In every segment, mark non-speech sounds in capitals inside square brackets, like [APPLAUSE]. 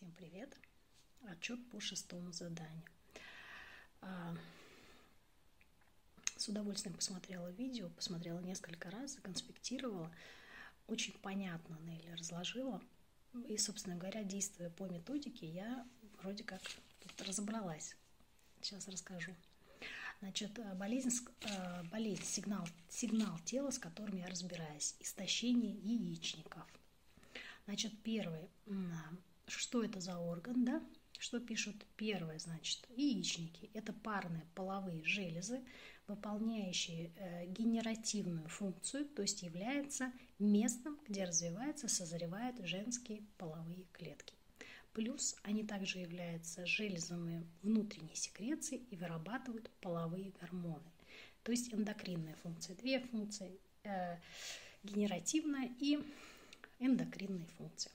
Всем привет! Отчет по шестому заданию. А, с удовольствием посмотрела видео, посмотрела несколько раз, конспектировала. Очень понятно Нелли разложила. И, собственно говоря, действуя по методике, я вроде как тут разобралась. Сейчас расскажу. Значит, болезнь, а, болезнь сигнал, сигнал тела, с которым я разбираюсь. Истощение яичников. Значит, первый что это за орган, да? Что пишут первое, значит, яичники. Это парные половые железы, выполняющие э, генеративную функцию, то есть является местом, где развиваются, созревают женские половые клетки. Плюс они также являются железами внутренней секреции и вырабатывают половые гормоны. То есть эндокринная функция. Две функции э, генеративная и эндокринная функция.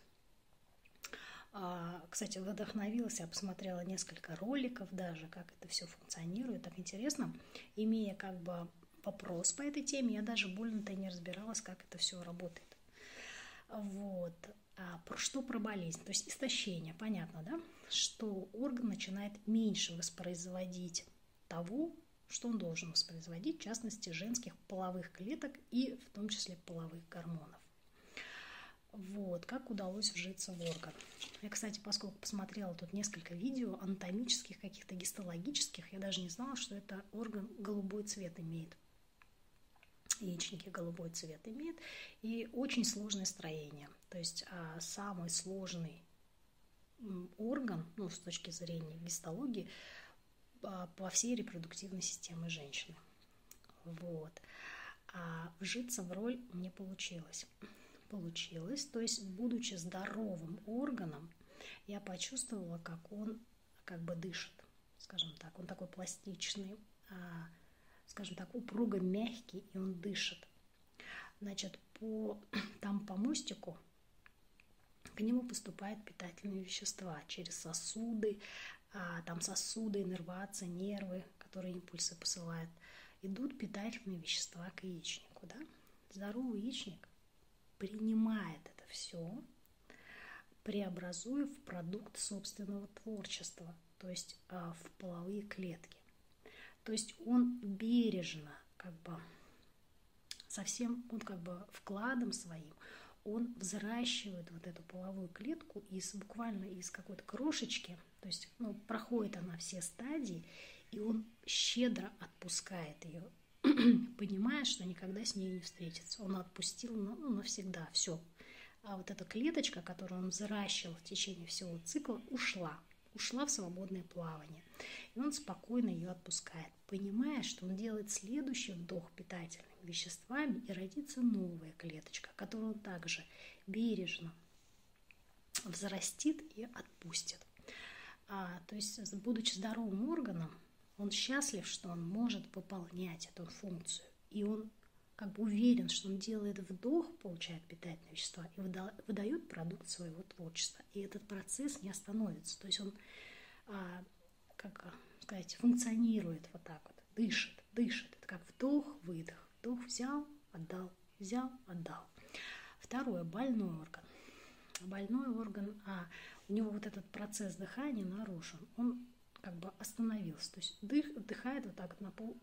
А, кстати, вдохновилась, я посмотрела несколько роликов даже, как это все функционирует, так интересно. Имея как бы вопрос по этой теме, я даже больно-то не разбиралась, как это все работает. Вот. А что про болезнь? То есть истощение, понятно, да? Что орган начинает меньше воспроизводить того, что он должен воспроизводить, в частности, женских половых клеток и в том числе половых гормонов. Вот, как удалось вжиться в орган. Я, кстати, поскольку посмотрела тут несколько видео анатомических, каких-то гистологических, я даже не знала, что это орган голубой цвет имеет. Яичники голубой цвет имеет. И очень сложное строение. То есть а, самый сложный орган, ну, с точки зрения гистологии, а, по всей репродуктивной системе женщины. Вот. А вжиться в роль не получилось получилось. То есть, будучи здоровым органом, я почувствовала, как он как бы дышит, скажем так. Он такой пластичный, а, скажем так, упруго мягкий, и он дышит. Значит, по, [CLEARS THROAT] там по мостику к нему поступают питательные вещества через сосуды, а, там сосуды, иннервация, нервы, которые импульсы посылают. Идут питательные вещества к яичнику. Да? Здоровый яичник принимает это все, преобразуя в продукт собственного творчества, то есть а, в половые клетки. То есть он бережно, как бы, совсем, он как бы вкладом своим, он взращивает вот эту половую клетку из буквально из какой-то крошечки, то есть ну, проходит она все стадии, и он щедро отпускает ее [CLEARS THROAT] понимая, что никогда с ней не встретится. Он отпустил ну, навсегда все. А вот эта клеточка, которую он взращивал в течение всего цикла, ушла. Ушла в свободное плавание. И он спокойно ее отпускает, понимая, что он делает следующий вдох питательными веществами, и родится новая клеточка, которую он также бережно взрастит и отпустит. А, то есть, будучи здоровым органом, он счастлив, что он может выполнять эту функцию. И он как бы уверен, что он делает вдох, получает питательные вещества и выдает продукт своего творчества. И этот процесс не остановится. То есть он, а, как сказать, функционирует вот так вот, дышит, дышит. Это как вдох, выдох. Вдох взял, отдал, взял, отдал. Второе, больной орган. Больной орган, а у него вот этот процесс дыхания нарушен. Он как бы остановился. То есть дых, вдыхает вот так вот на пол,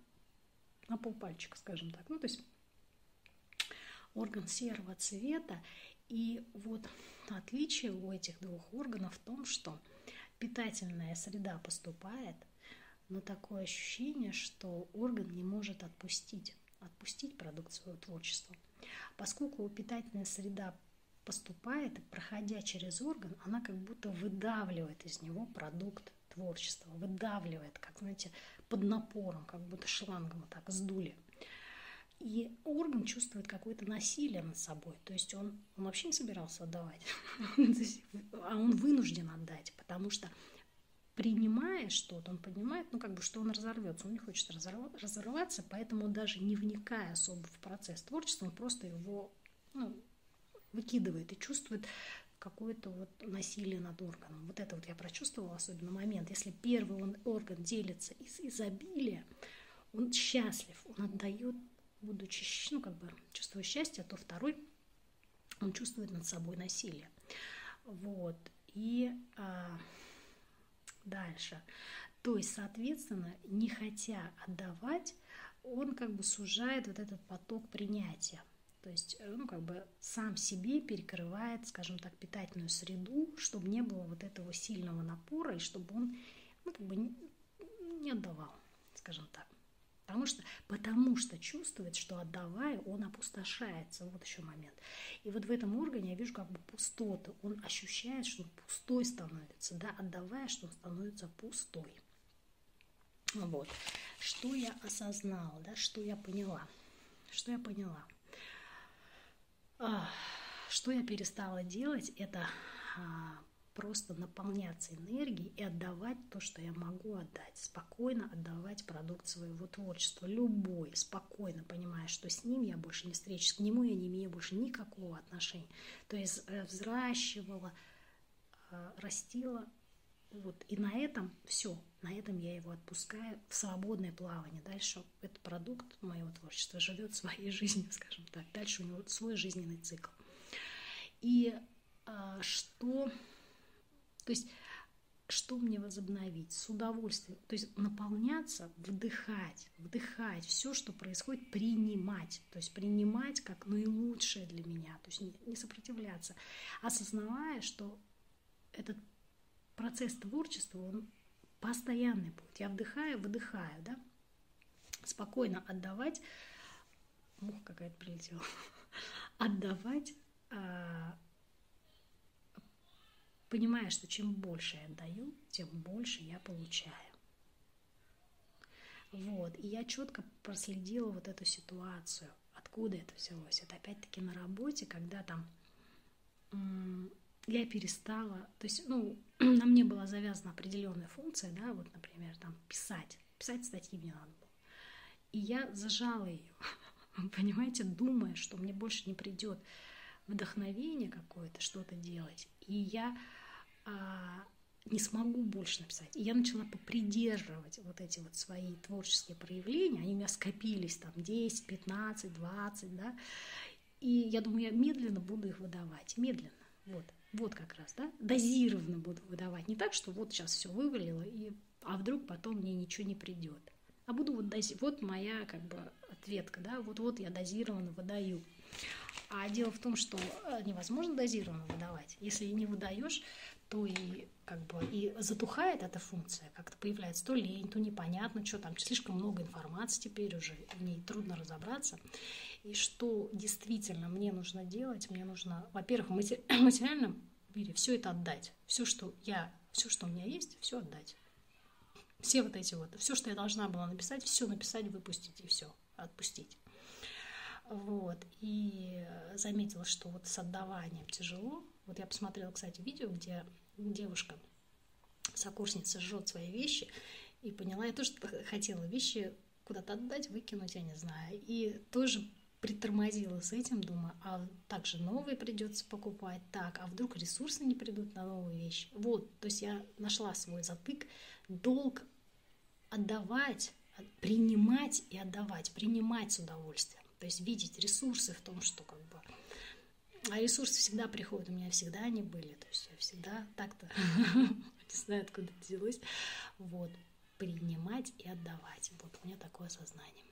на пол пальчика, скажем так. Ну, то есть орган серого цвета. И вот отличие у этих двух органов в том, что питательная среда поступает, но такое ощущение, что орган не может отпустить, отпустить продукт своего творчества. Поскольку питательная среда поступает, проходя через орган, она как будто выдавливает из него продукт творчество, выдавливает, как, знаете, под напором, как будто шлангом так сдули. И орган чувствует какое-то насилие над собой. То есть он, он вообще не собирался отдавать, [LAUGHS] а он вынужден отдать, потому что принимая что-то, он понимает, ну, как бы, что он разорвется, он не хочет разорваться, поэтому даже не вникая особо в процесс творчества, он просто его ну, выкидывает и чувствует какое-то вот насилие над органом. Вот это вот я прочувствовала особенно момент. Если первый он, орган делится из изобилия, он счастлив, он отдает, будучи, ну, как бы, чувствуя счастье, то второй, он чувствует над собой насилие. Вот. И а, дальше. То есть, соответственно, не хотя отдавать, он как бы сужает вот этот поток принятия. То есть, э, ну, как бы сам себе перекрывает, скажем так, питательную среду, чтобы не было вот этого сильного напора, и чтобы он, ну, как бы не отдавал, скажем так. Потому что, потому что чувствует, что отдавая, он опустошается. Вот еще момент. И вот в этом органе я вижу как бы пустоту. Он ощущает, что он пустой становится. Да, отдавая, что он становится пустой. Вот. Что я осознала, да, что я поняла? Что я поняла? Что я перестала делать, это а, просто наполняться энергией и отдавать то, что я могу отдать. Спокойно отдавать продукт своего творчества. Любой, спокойно понимая, что с ним я больше не встречусь, к нему я не имею больше никакого отношения. То есть э, взращивала, а, растила. Вот. И на этом все. На этом я его отпускаю в свободное плавание. Дальше этот продукт моего творчества живет своей жизнью, [LAUGHS] скажем так. Дальше у него свой жизненный цикл. И а, что, то есть, что мне возобновить? С удовольствием. То есть наполняться, вдыхать, вдыхать все, что происходит, принимать. То есть принимать как наилучшее для меня. То есть не, не сопротивляться. Осознавая, что этот процесс творчества, он постоянный будет. Я вдыхаю, выдыхаю, да? Спокойно отдавать. Муха какая-то прилетела. [LAUGHS] Отдавать, а, понимая, что чем больше я отдаю, тем больше я получаю. Вот. И я четко проследила вот эту ситуацию. Откуда это взялось? Это опять-таки на работе, когда там я перестала, то есть, ну, [CLEARS THROAT] на мне была завязана определенная функция, да, вот, например, там, писать, писать статьи мне надо было. И я зажала ее, [LAUGHS] понимаете, думая, что мне больше не придет вдохновение какое-то, что-то делать. И я а, не смогу больше написать. И я начала попридерживать вот эти вот свои творческие проявления. Они у меня скопились там 10, 15, 20, да. И я думаю, я медленно буду их выдавать. Медленно. Вот. Вот как раз, да, дозированно буду выдавать. Не так, что вот сейчас все вывалило, и, а вдруг потом мне ничего не придет. А буду вот дози... Вот моя как бы ответка, да, вот-вот я дозированно выдаю. А дело в том, что э, невозможно дозированно выдавать. Если не выдаешь, то и как бы и затухает эта функция, как-то появляется то лень, то непонятно, что там, слишком много информации теперь уже, в ней трудно разобраться. И что действительно мне нужно делать? Мне нужно, во-первых, в [CLEARS THROAT] материальном мире все это отдать. Все, что я, все, что у меня есть, все отдать. Все вот эти вот, все, что я должна была написать, все написать, выпустить и все, отпустить. Вот. И заметила, что вот с отдаванием тяжело. Вот я посмотрела, кстати, видео, где девушка, сокурсница, жжет свои вещи, и поняла, я тоже хотела вещи куда-то отдать, выкинуть, я не знаю. И тоже притормозила с этим, думаю, а также новые придется покупать, так, а вдруг ресурсы не придут на новые вещи. Вот, то есть я нашла свой затык, долг отдавать, принимать и отдавать, принимать с удовольствием. То есть видеть ресурсы в том, что как бы... А ресурсы всегда приходят, у меня всегда они были, то есть я всегда так-то, [LAUGHS] не знаю, откуда это взялось, вот, принимать и отдавать. Вот у меня такое сознание.